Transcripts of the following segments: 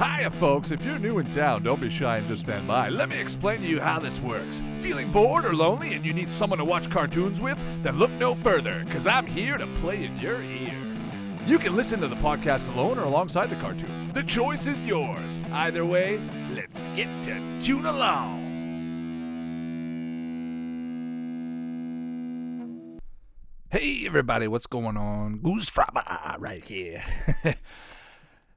Hiya, folks. If you're new in town, don't be shy and just stand by. Let me explain to you how this works. Feeling bored or lonely and you need someone to watch cartoons with? Then look no further, because I'm here to play in your ear. You can listen to the podcast alone or alongside the cartoon. The choice is yours. Either way, let's get to tune along. Hey, everybody, what's going on? Goose Fraba right here.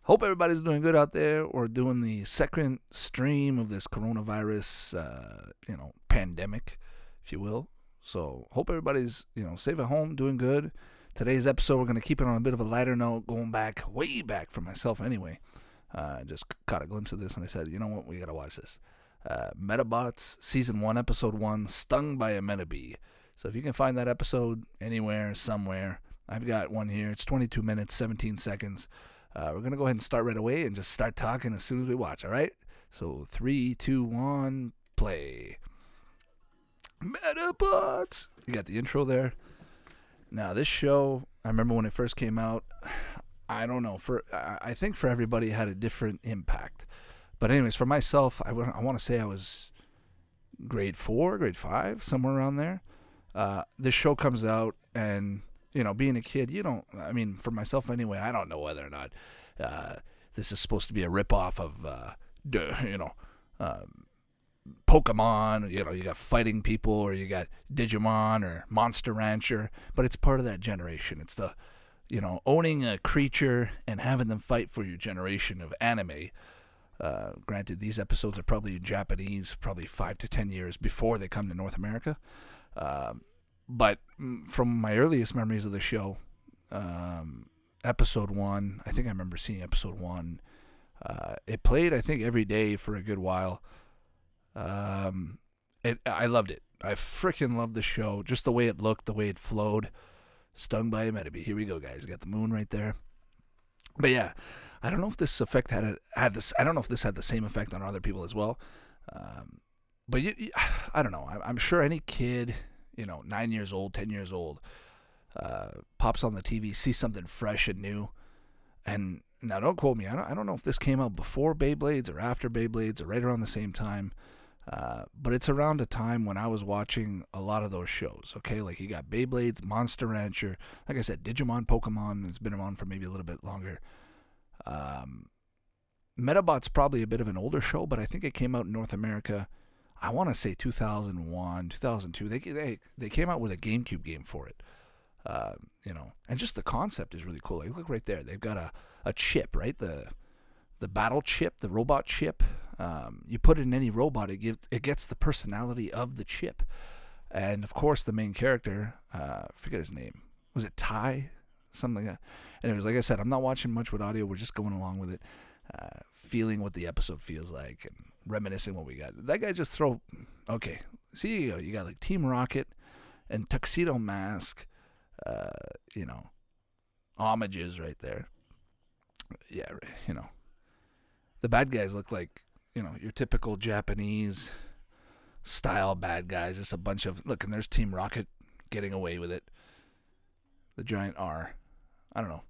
Hope everybody's doing good out there or doing the second stream of this coronavirus, uh, you know, pandemic, if you will. So, hope everybody's, you know, safe at home, doing good. Today's episode, we're going to keep it on a bit of a lighter note, going back, way back for myself anyway. Uh, I just caught a glimpse of this and I said, you know what, we got to watch this. Uh, Medabots, Season 1, Episode 1, Stung by a Metabee. So if you can find that episode anywhere, somewhere, I've got one here. It's 22 minutes, 17 seconds. Uh, we're going to go ahead and start right away and just start talking as soon as we watch, all right? So three, two, one, play. Medabots! You got the intro there. Now, this show, I remember when it first came out, I don't know, for I think for everybody it had a different impact. But anyways, for myself, I, I want to say I was grade four, grade five, somewhere around there uh, this show comes out, and you know, being a kid, you don't. I mean, for myself anyway, I don't know whether or not uh, this is supposed to be a ripoff of, uh, you know, um, Pokemon. You know, you got fighting people, or you got Digimon or Monster Rancher, but it's part of that generation. It's the, you know, owning a creature and having them fight for your generation of anime. Uh, granted, these episodes are probably in Japanese, probably five to ten years before they come to North America. Um, but from my earliest memories of the show, um, episode one, I think I remember seeing episode one. Uh, it played, I think, every day for a good while. Um, it, I loved it. I freaking loved the show. Just the way it looked, the way it flowed. Stung by a Metabee. Here we go, guys. We got the moon right there. But yeah, I don't know if this effect had a, had this. I don't know if this had the same effect on other people as well. Um, but you, you, I don't know. I, am sure any kid, you know, nine years old, ten years old, uh, pops on the TV, sees something fresh and new, and now don't quote me. I don't, I don't know if this came out before Beyblades or after Beyblades or right around the same time. Uh, but it's around a time when I was watching a lot of those shows. Okay, like you got Beyblades, Monster Rancher, like I said, Digimon, Pokemon. It's been around for maybe a little bit longer. Um, Medabot's probably a bit of an older show, but I think it came out in North America I want to say 2001, 2002. They they they came out with a GameCube game for it. Uh, you know, and just the concept is really cool. Like, look right there. They've got a, a chip, right? The the battle chip, the robot chip. Um, you put it in any robot, it gives it gets the personality of the chip. And of course, the main character, uh, forget his name. Was it Ty? Something like that. And it was like I said, I'm not watching much with audio. We're just going along with it, uh, feeling what the episode feels like, and reminiscing what we got. That guy just throw. Okay, see you. You got like Team Rocket and Tuxedo Mask. Uh, you know, homages right there. Yeah, you know, the bad guys look like you know your typical Japanese style bad guys. Just a bunch of look, and there's Team Rocket getting away with it. The giant R. I don't know.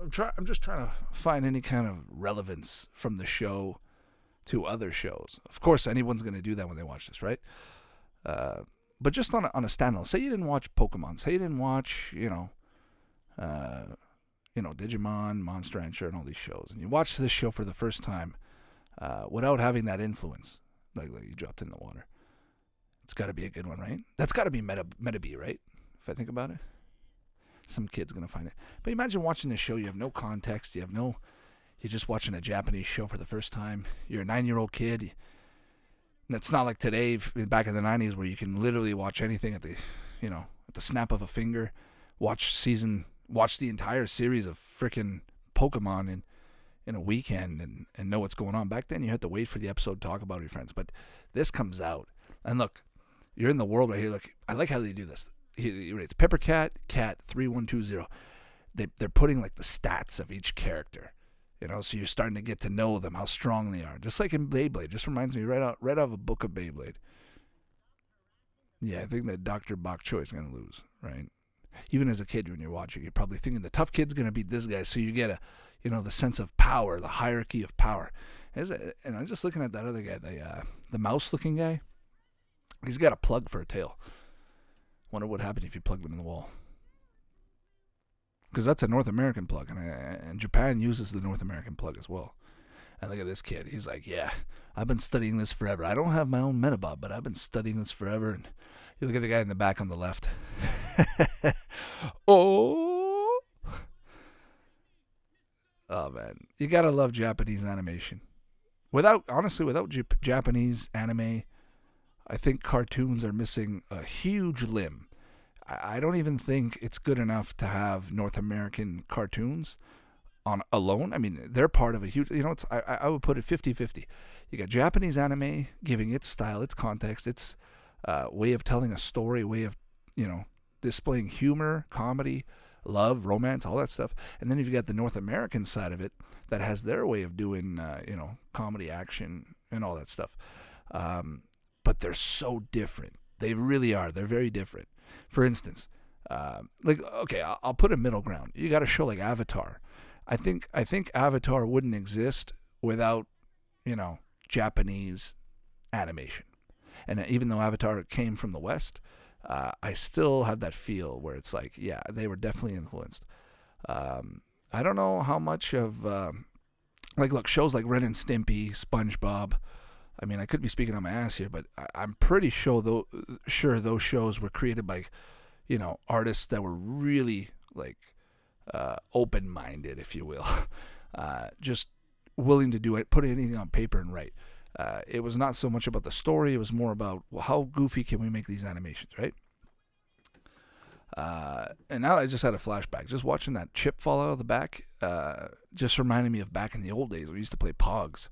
I'm try. I'm just trying to find any kind of relevance from the show to other shows. Of course, anyone's going to do that when they watch this, right? Uh, but just on a, on a standalone. Say you didn't watch Pokemon. Say you didn't watch, you know, uh, you know, Digimon, Monster Rancher, and all these shows, and you watch this show for the first time uh, without having that influence, like, like you dropped in the water. It's got to be a good one, right? That's got to be Meta Metabee, right? If I think about it, some kid's gonna find it. But imagine watching this show. You have no context. You have no you're just watching a Japanese show for the first time. You're a nine year old kid. And it's not like today, back in the 90s, where you can literally watch anything at the, you know, at the snap of a finger. Watch season, watch the entire series of freaking Pokemon in, in a weekend and, and know what's going on. Back then, you had to wait for the episode to talk about it your friends. But this comes out. And look, you're in the world right here. Look, I like how they do this. It's Pepper Cat, Cat 3120. They, they're putting like the stats of each character you know, so you're starting to get to know them, how strong they are. Just like in Beyblade. Just reminds me right out right out of a book of Beyblade. Yeah, I think that Dr. Bok Choy is gonna lose, right? Even as a kid when you're watching, you're probably thinking the tough kid's gonna beat this guy. So you get a you know, the sense of power, the hierarchy of power. and I'm just looking at that other guy, the uh, the mouse looking guy. He's got a plug for a tail. Wonder what happened if you plugged him in the wall. Because that's a North American plug, and, uh, and Japan uses the North American plug as well. And look at this kid. He's like, yeah, I've been studying this forever. I don't have my own Medabot, but I've been studying this forever. And you look at the guy in the back on the left. oh. Oh, man. You got to love Japanese animation. Without, honestly, without Jap- Japanese anime, I think cartoons are missing a huge limb. I, don't even think it's good enough to have North American cartoons on alone. I mean, they're part of a huge, you know, it's, I, I would put it 50 50. You got Japanese anime giving its style, its context, its uh, way of telling a story, way of, you know, displaying humor, comedy, love, romance, all that stuff. And then you've got the North American side of it that has their way of doing, uh, you know, comedy, action, and all that stuff. Um, but they're so different. They really are. They're very different. For instance, uh, like okay, I'll, put a middle ground. You got a show like Avatar I think I think Avatar wouldn't exist without, you know, Japanese animation. And even though Avatar came from the West, uh, I still have that feel where it's like, yeah, they were definitely influenced. Um, I don't know how much of, um, like, look, shows like Ren and Stimpy, SpongeBob. I mean, I could be speaking on my ass here, but I, am pretty sure though, sure those shows were created by, you know, artists that were really like uh, open minded, if you will, uh, just willing to do it, put anything on paper and write. Uh, it was not so much about the story; it was more about well, how goofy can we make these animations, right? Uh, and now I just had a flashback. Just watching that chip fall out of the back uh, just reminded me of back in the old days. We used to play Pogs,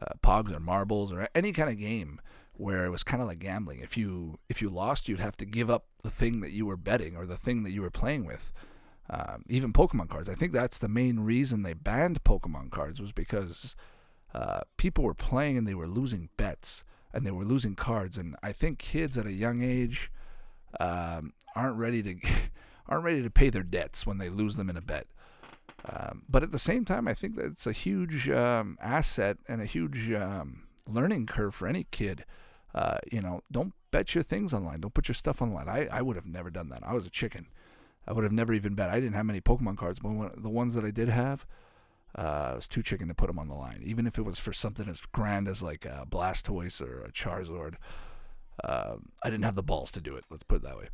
uh, Pogs or marbles or any kind of game where it was kind of like gambling. If you if you lost, you'd have to give up the thing that you were betting or the thing that you were playing with um, even Pokemon cards. I think that's the main reason they banned Pokemon cards was because uh, people were playing and they were losing bets and they were losing cards. And I think kids at a young age um, aren't ready to aren't ready to pay their debts when they lose them in a bet. Um, but at the same time, I think that it's a huge um, asset and a huge um, learning curve for any kid. Uh, you know, don't bet your things online. Don't put your stuff online. I, I would have never done that. I was a chicken. I would have never even bet. I didn't have many Pokemon cards, but the ones that I did have, uh, I was too chicken to put them on the line. Even if it was for something as grand as like a Blastoise or a Charizard, uh, I didn't have the balls to do it. Let's put it that way.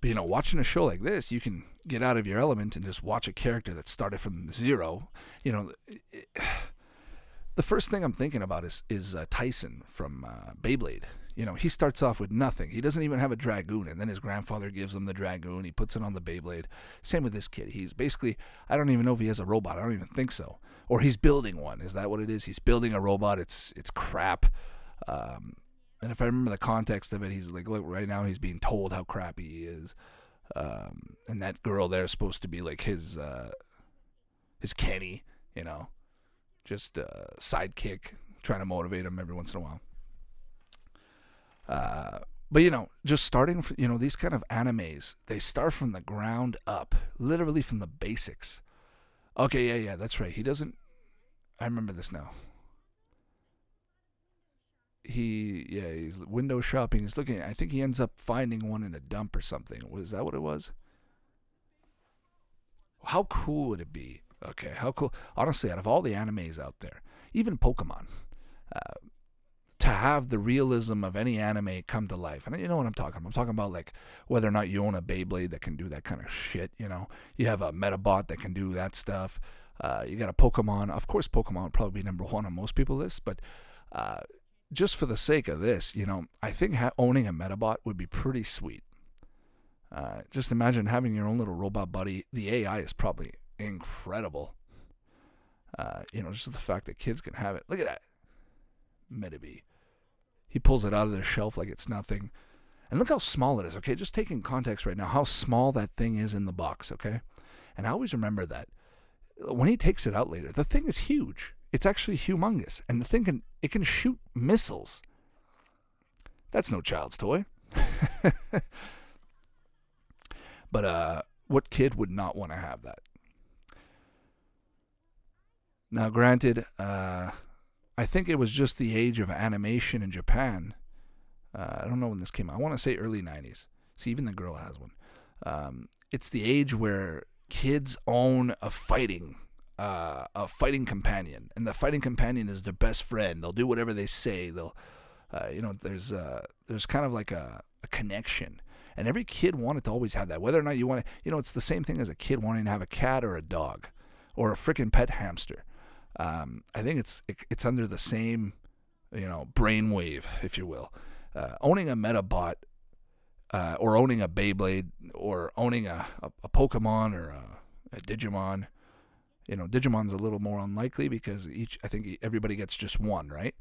But you know, watching a show like this, you can get out of your element and just watch a character that started from zero. You know, it, the first thing I'm thinking about is is uh, Tyson from uh, Beyblade. You know, he starts off with nothing. He doesn't even have a dragoon, and then his grandfather gives him the dragoon. He puts it on the Beyblade. Same with this kid. He's basically, I don't even know if he has a robot. I don't even think so. Or he's building one. Is that what it is? He's building a robot. It's it's crap. Um, and if I remember the context of it, he's like, look, right now he's being told how crappy he is. Um, and that girl there is supposed to be like his uh, his Kenny, you know, just a sidekick, trying to motivate him every once in a while. Uh, but you know, just starting, from, you know, these kind of animes, they start from the ground up, literally from the basics. Okay, yeah, yeah, that's right. He doesn't. I remember this now. He, yeah, he's window shopping. He's looking. I think he ends up finding one in a dump or something. Was that what it was? How cool would it be? Okay, how cool. Honestly, out of all the animes out there, even Pokemon, uh, to have the realism of any anime come to life. And you know what I'm talking about. I'm talking about like whether or not you own a Beyblade that can do that kind of shit, you know. You have a Medabot that can do that stuff. Uh, you got a Pokemon. Of course, Pokemon would probably be number one on most people's list, but uh, just for the sake of this, you know, I think ha- owning a Medabot would be pretty sweet. Uh, just imagine having your own little robot buddy. The AI is probably incredible. Uh, you know, just the fact that kids can have it. Look at that. Metabee. He pulls it out of the shelf like it's nothing. And look how small it is, okay? Just taking context right now, how small that thing is in the box, okay? And I always remember that. When he takes it out later, the thing is huge. It's actually humongous. And the thing can it can shoot missiles. That's no child's toy. but uh what kid would not want to have that? Now, granted, uh, I think it was just the age of animation in Japan. Uh, I don't know when this came out. I want to say early 90s. See, even the girl has one. Um, it's the age where kids own a fighting uh, a fighting companion, and the fighting companion is their best friend. They'll do whatever they say. They'll, uh, you know, there's uh, there's kind of like a, a connection, and every kid wanted to always have that. Whether or not you want to, you know, it's the same thing as a kid wanting to have a cat or a dog, or a freaking pet hamster. Um, I think it's it, it's under the same, you know, brainwave, if you will. Uh, owning a Medabot uh, or owning a Beyblade, or owning a, a, a Pokemon or a, a Digimon you know, Digimon's a little more unlikely because each I think everybody gets just one, right?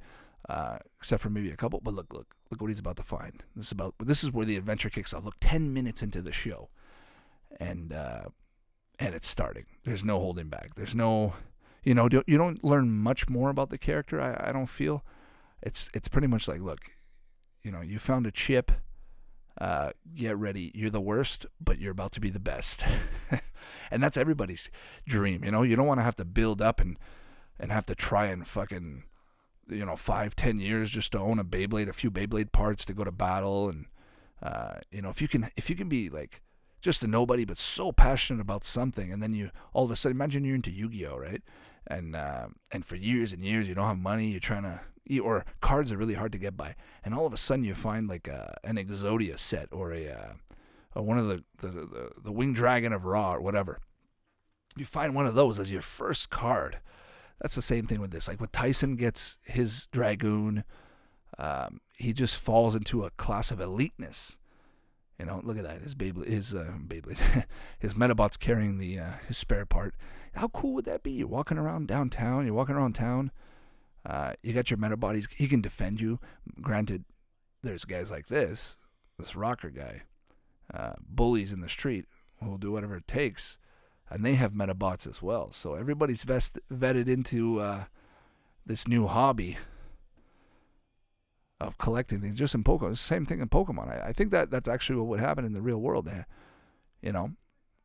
Uh, except for maybe a couple. But look, look, look what he's about to find. This is about this is where the adventure kicks off. Look, ten minutes into the show, and uh, and it's starting. There's no holding back. There's no, you know, you don't learn much more about the character. I, I don't feel. It's it's pretty much like, look, you know, you found a chip. Uh, get ready. You're the worst, but you're about to be the best. and that's everybody's dream. You know, you don't want to have to build up and and have to try and fucking you know five ten years just to own a Beyblade, a few Beyblade parts to go to battle, and uh, you know if you can if you can be like just a nobody but so passionate about something, and then you all of a sudden imagine you're into Yu-Gi-Oh, right? And uh, and for years and years you don't have money, you're trying to or cards are really hard to get by, and all of a sudden you find like a, an Exodia set or a uh, uh, one of the, the, the, the Winged Dragon of Ra or whatever. You find one of those as your first card. That's the same thing with this. Like when Tyson gets his Dragoon, um, he just falls into a class of eliteness. You know, look at that. His Beyblade, his uh, Beyblade, his Medabot's carrying the uh, his spare part. How cool would that be? You're walking around downtown. You're walking around town. Uh, you got your Medabot. He's, he can defend you. Granted, there's guys like this, this rocker guy, uh, bullies in the street who will do whatever it takes, and they have medabots as well. So everybody's vest- vetted into uh, this new hobby of collecting things. Just in Pokemon, same thing in Pokemon. I, I think that that's actually what would happen in the real world. Eh, you know,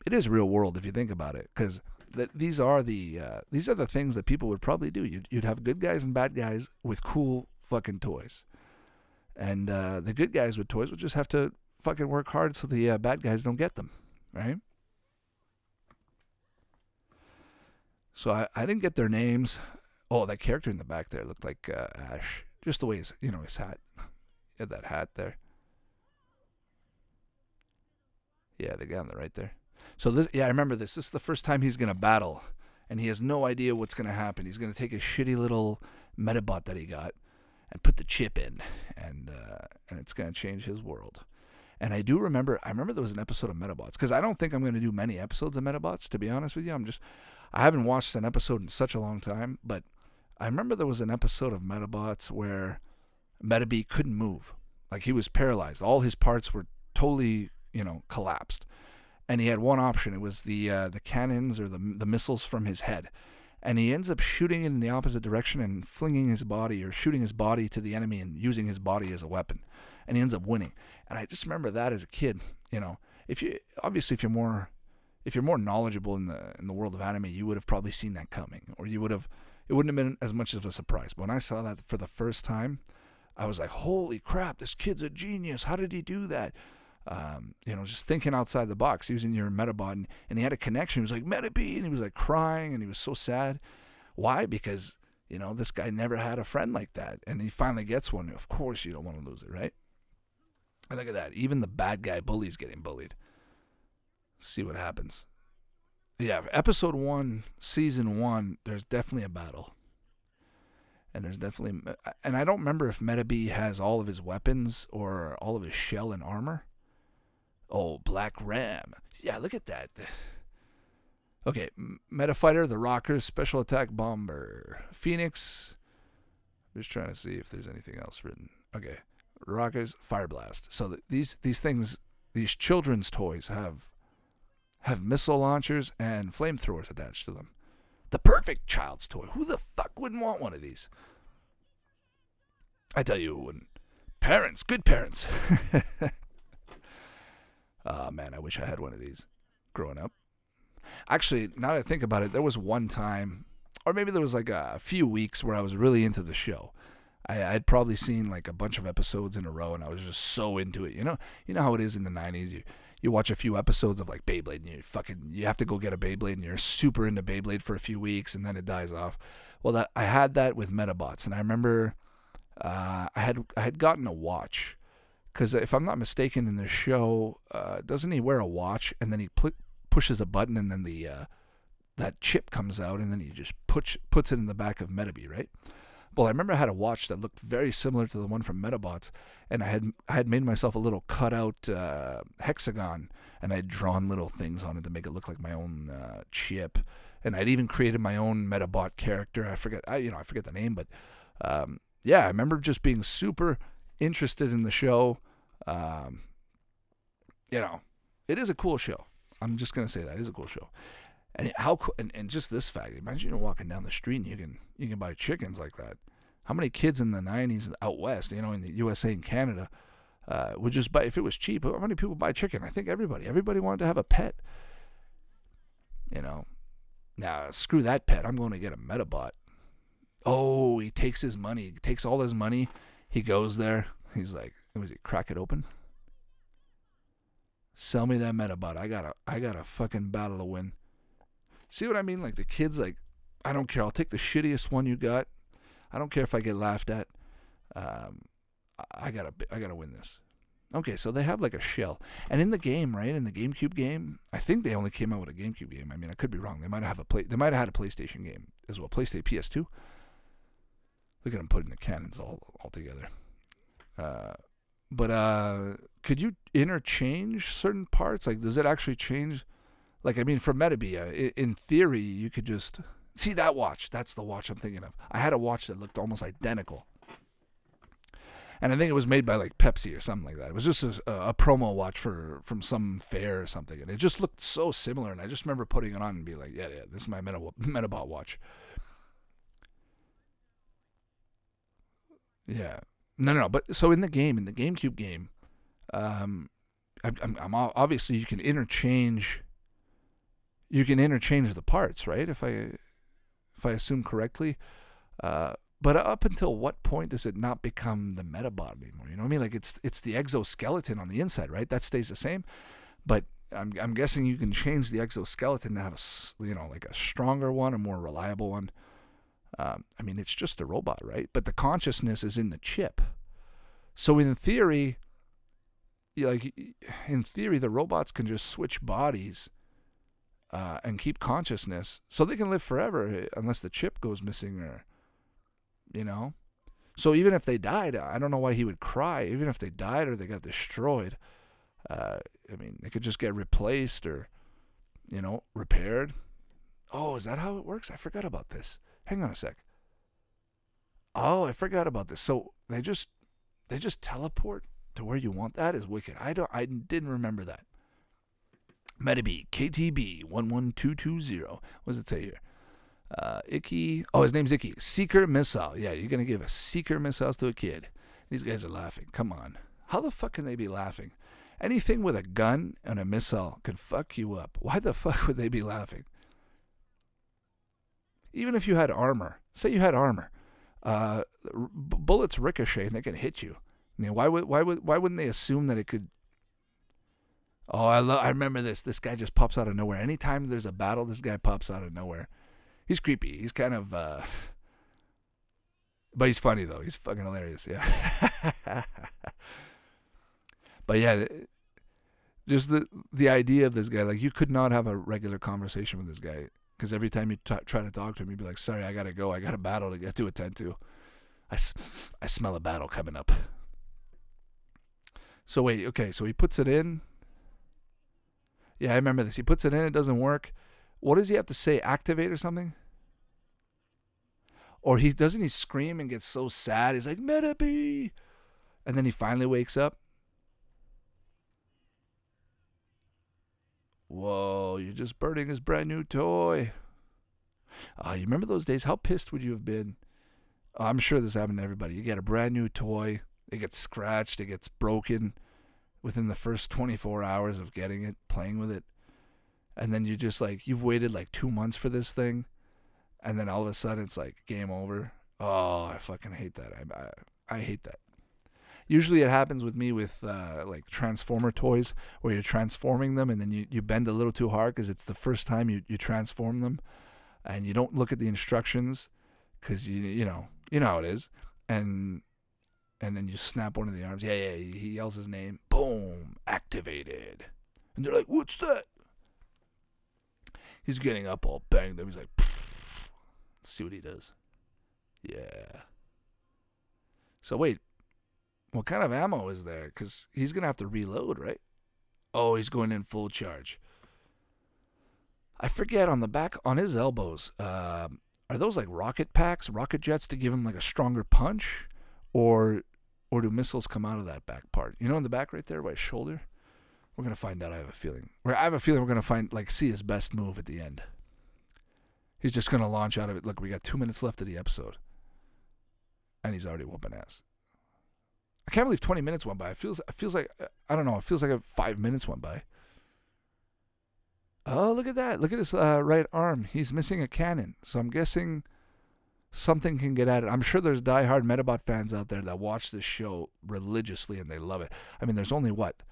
it is real world if you think about it, because th- these are the uh, these are the things that people would probably do. You'd, you'd have good guys and bad guys with cool fucking toys. And uh, the good guys with toys would just have to fucking work hard so the uh, bad guys don't get them, right? So I, I didn't get their names. Oh, that character in the back there looked like uh, Ash. Just the way his, you know, his hat. He had that hat there. Yeah, the guy on the right there. So this, yeah, I remember this. This is the first time he's gonna battle, and he has no idea what's gonna happen. He's gonna take a shitty little Medabot that he got and put the chip in, and uh, and it's gonna change his world. And I do remember, I remember there was an episode of Medabots because I don't think I'm going to do many episodes of Medabots, to be honest with you. I'm just, I haven't watched an episode in such a long time, but I remember there was an episode of Medabots where Metabee couldn't move. Like he was paralyzed. All his parts were totally, you know, collapsed. And he had one option. It was the uh, the cannons or the the missiles from his head. And he ends up shooting it in the opposite direction and flinging his body or shooting his body to the enemy and using his body as a weapon and he ends up winning. And I just remember that as a kid. You know, if you obviously if you're more if you're more knowledgeable in the in the world of anime, you would have probably seen that coming, or you would have it wouldn't have been as much of a surprise. But when I saw that for the first time, I was like, "Holy crap! This kid's a genius! How did he do that?" Um, you know, just thinking outside the box, using your Medabot, and, and he had a connection. He was like Metabee, and he was like crying, and he was so sad. Why? Because you know this guy never had a friend like that, and he finally gets one. Of course, you don't want to lose it, right? And look at that. Even the bad guy bully's getting bullied. See what happens. Yeah, episode one, season one, there's definitely a battle. And there's definitely. And I don't remember if Meta Metabee has all of his weapons or all of his shell and armor. Oh, Black Ram. Yeah, look at that. Okay, Metafighter, the Rockers, Special Attack Bomber, Phoenix. I'm just trying to see if there's anything else written. Okay, Rockers, Fire Blast. So these these things, these children's toys have have missile launchers and flamethrowers attached to them. The perfect child's toy. Who the fuck wouldn't want one of these? I tell you wouldn't. Parents, good parents. oh man, I wish I had one of these growing up. Actually, now that I think about it, there was one time or maybe there was like a few weeks where I was really into the show. I, I'd probably seen like a bunch of episodes in a row, and I was just so into it. You know, you know how it is in the '90s. You you watch a few episodes of like Beyblade, and you fucking you have to go get a Beyblade, and you're super into Beyblade for a few weeks, and then it dies off. Well, that I had that with Medabots, and I remember uh, I had I had gotten a watch because if I'm not mistaken, in the show, uh, doesn't he wear a watch and then he pl- pushes a button and then the uh, that chip comes out and then he just puts puts it in the back of Metabee, right? Well, I remember I had a watch that looked very similar to the one from Medabots, and I had I had made myself a little cutout uh, hexagon, and I had drawn little things on it to make it look like my own uh, chip, and I'd even created my own Medabot character. I forget, I you know I forget the name, but um, yeah, I remember just being super interested in the show. Um, you know, it is a cool show. I'm just gonna say that it is a cool show. And how and, and just this fact, imagine walking down the street and you can you can buy chickens like that. How many kids in the '90s out west, you know, in the USA and Canada, uh, would just buy if it was cheap? How many people buy chicken? I think everybody. Everybody wanted to have a pet. You know, now screw that pet. I'm going to get a Medabot. Oh, he takes his money. He takes all his money. He goes there. He's like, was he crack it open? Sell me that Medabot. I got a I got a fucking battle to win. See what I mean? Like the kids, like, I don't care. I'll take the shittiest one you got. I don't care if I get laughed at. Um, I gotta, I gotta win this. Okay, so they have like a shell, and in the game, right? In the GameCube game, I think they only came out with a GameCube game. I mean, I could be wrong. They might have a play. They might have had a PlayStation game as well. PlayStation PS2. Look at them putting the cannons all all together. Uh, but uh, could you interchange certain parts? Like, does it actually change? Like, I mean, for Metabee, in theory, you could just see that watch. That's the watch I'm thinking of. I had a watch that looked almost identical. And I think it was made by like Pepsi or something like that. It was just a, a promo watch for from some fair or something, and it just looked so similar. And I just remember putting it on and be like, "Yeah, yeah, this is my Meta, Medabot watch." Yeah, no, no, no. But so in the game, in the GameCube game, um, I'm, I'm, I'm obviously you can interchange you can interchange the parts, right? If I if I assume correctly. Uh, but up until what point does it not become the Medabot anymore? You know what I mean? Like it's it's the exoskeleton on the inside, right? That stays the same, but I'm I'm guessing you can change the exoskeleton to have a you know like a stronger one, a more reliable one. Um, I mean, it's just a robot, right? But the consciousness is in the chip. So in theory, like in theory, the robots can just switch bodies uh, and keep consciousness so they can live forever eh, unless the chip goes missing or, you know. So even if they died, I don't know why he would cry. Even if they died or they got destroyed, uh, I mean, they could just get replaced or, you know, repaired. Oh, is that how it works? I forgot about this. Hang on a sec. Oh, I forgot about this. So they just they just teleport to where you want. That is wicked. I don't. I didn't remember that. Metabee, KTB 11220. What does it say here? Uh, Ikki. Oh, his name's Ikki. Seeker missile. Yeah, you're to give a Seeker missiles to a kid. These guys are laughing. Come on. How the fuck can they be laughing? Anything with a gun and a missile could fuck you up. Why the fuck would they be laughing? Even if you had armor, say you had armor, uh, bullets ricochet and they can hit you. I mean, why would why would why wouldn't they assume that it could Oh, I love. I remember this. This guy just pops out of nowhere. Anytime there's a battle, this guy pops out of nowhere. He's creepy. He's kind of, uh, but he's funny though. He's fucking hilarious. Yeah. but yeah, just the the idea of this guy. Like you could not have a regular conversation with this guy because every time you t- try to talk to him, you'd be like, "Sorry, I gotta go. I got a battle to get to attend to. I, I smell a battle coming up." So wait, okay. So he puts it in yeah, I remember this. He puts it in, it doesn't work. What does he have to say? Activate or something? Or he doesn't he scream and get so sad? He's like, Metabee! And then he finally wakes up. Whoa, you're just burning his brand new toy. Uh, you remember those days? How pissed would you have been? Oh, I'm sure this happened to everybody. You get a brand new toy, it gets scratched, it gets broken within the first 24 hours of getting it, playing with it. And then you just like, you've waited like two months for this thing. and then all of a sudden it's like game over. Oh, I fucking hate that. I I, I hate that. Usually it happens with me with uh, like transformer toys where you're transforming them and then you, you bend a little too hard because it's the first time you, you transform them and you don't look at the instructions because you you know you know how it is. And and then you snap one of the arms. Yeah yeah he yells his name. Boom activated. And they're like what's that? He's getting up all banged up. He's like see what he does. Yeah. So wait what kind of ammo is there? Because he's going to have to reload, right? Oh, he's going in full charge. I forget on the back, on his elbows, uh, are those like rocket packs, rocket jets to give him like a stronger punch? Or or do missiles come out of that back part? You know, in the back right there by his shoulder? We're going to find out, I have a feeling. I have a feeling we're going to find, like, see his best move at the end. He's just going to launch out of it. Look, we got two minutes left of the episode. And he's already whooping ass. I can't believe 20 minutes went by. It feels it feels like I don't know. It feels like five minutes went by. Oh, look at that! Look at his uh, right arm. He's missing a cannon. So I'm guessing something can get at it. I'm sure there's diehard Medabot fans out there that watch this show religiously and they love it. I mean, there's only what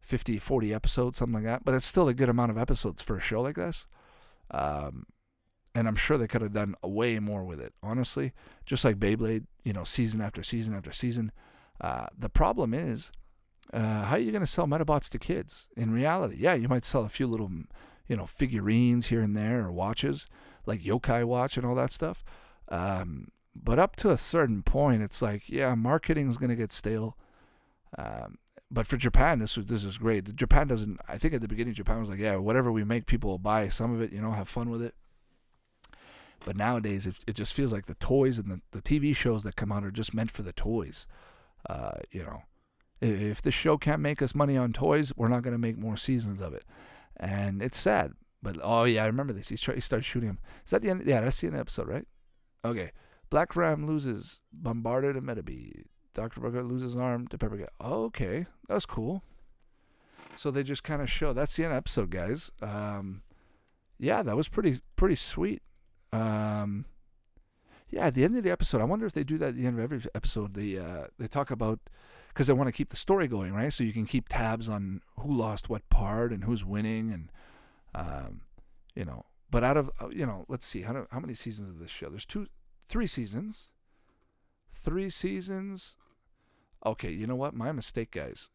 50, 40 episodes, something like that, but it's still a good amount of episodes for a show like this. Um, and I'm sure they could have done way more with it. Honestly, just like Beyblade, you know, season after season after season. Uh, the problem is, uh, how are you going to sell Medabots to kids? In reality, yeah, you might sell a few little, you know, figurines here and there or watches, like Yokai Watch and all that stuff. Um, but up to a certain point, it's like, yeah, marketing is going to get stale. Um, but for Japan, this this is great. Japan doesn't. I think at the beginning, Japan was like, yeah, whatever we make, people will buy some of it. You know, have fun with it. But nowadays, it, it just feels like the toys and the, the TV shows that come out are just meant for the toys. Uh, you know, if the show can't make us money on toys, we're not going to make more seasons of it. And it's sad. But oh yeah, I remember this. He, he started shooting him. Is that the end? Yeah, that's the end of the episode, right? Okay. Black Ram loses Bombarded to Metabee. Dr. Bugger loses arm to Pepper. Okay, that's cool. So they just kind of show. That's the end episode, guys. Um, yeah, that was pretty pretty sweet. Um, yeah, at the end of the episode, I wonder if they do that at the end of every episode. They uh, they talk about because they want to keep the story going, right? So you can keep tabs on who lost what part and who's winning, and um, you know. But out of uh, you know, let's see how how many seasons of this show? There's two, three seasons, three seasons. Okay, you know what? My mistake, guys.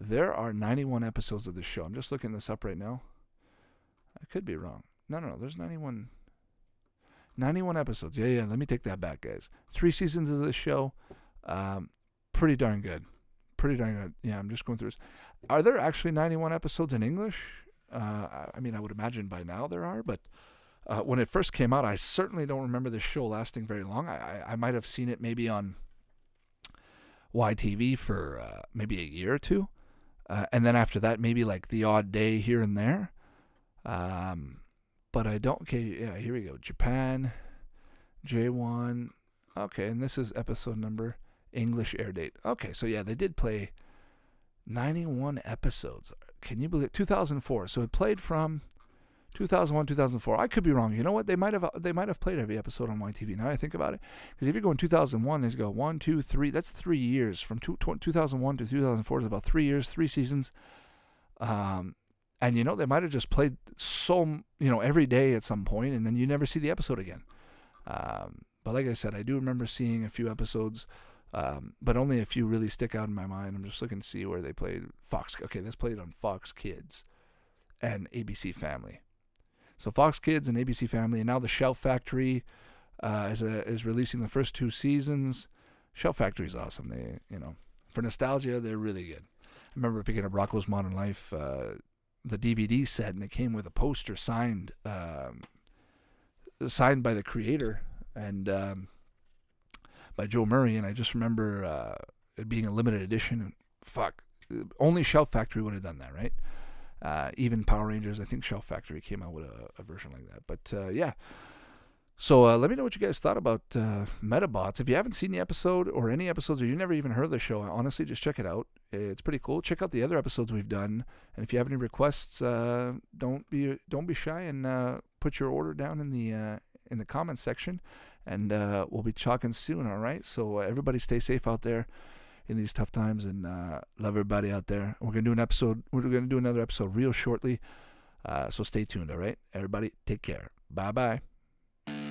There are 91 episodes of this show. I'm just looking this up right now. I could be wrong. No, no, no. There's 91. 91 episodes. Yeah, yeah. Let me take that back, guys. Three seasons of this show. Um, pretty darn good. Pretty darn good. Yeah, I'm just going through this. Are there actually 91 episodes in English? Uh, I mean, I would imagine by now there are, but uh, when it first came out, I certainly don't remember this show lasting very long. I, I, I might have seen it maybe on YTV for uh, maybe a year or two. Uh, and then after that, maybe like the odd day here and there. Um, but I don't. Okay, yeah, here we go. Japan, J1. Okay, and this is episode number, English air date. Okay, so yeah, they did play 91 episodes. Can you believe it? 2004? So it played from 2001, 2004. I could be wrong. You know what? They might have they might have played every episode on YTV. Now I think about it, because if you're going 2001, they go one, two, three. That's three years from two, 2001 to 2004 is about three years, three seasons. Um, and you know they might have just played so you know every day at some point and then you never see the episode again. Um, but like i said i do remember seeing a few episodes um, but only a few really stick out in my mind. I'm just looking to see where they played fox okay this played on fox kids and abc family. So fox kids and abc family and now the Shout Factory uh, is, a, is releasing the first two seasons. Shout Factory is awesome. They you know for nostalgia they're really good. I remember picking up Rocko's Modern Life uh, the DVD set, and it came with a poster signed, um, signed by the creator and um, by Joe Murray. And I just remember uh, it being a limited edition. Fuck, only Shout Factory would have done that, right? Uh, even Power Rangers, I think Shout Factory came out with a, a version like that. But uh, yeah, so uh, let me know what you guys thought about uh, Medabots. If you haven't seen the episode or any episodes, or you never even heard of the show, honestly, just check it out. It's pretty cool. Check out the other episodes we've done, and if you have any requests, uh, don't be don't be shy and uh, put your order down in the uh, in the comments section, and uh, we'll be talking soon. All right. So everybody, stay safe out there in these tough times, and love everybody out there. We're gonna do an episode. We're gonna do another episode real shortly. So stay tuned. All right, everybody, take care. Bye bye.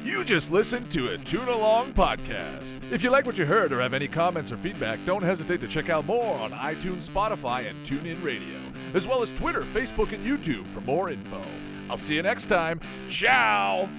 You just listened to a Tune Along podcast. If you like what you heard or have any comments or feedback, don't hesitate to check out more on iTunes, Spotify, and TuneIn Radio, as well as Twitter, Facebook, and YouTube for more info. I'll see you next time. Ciao!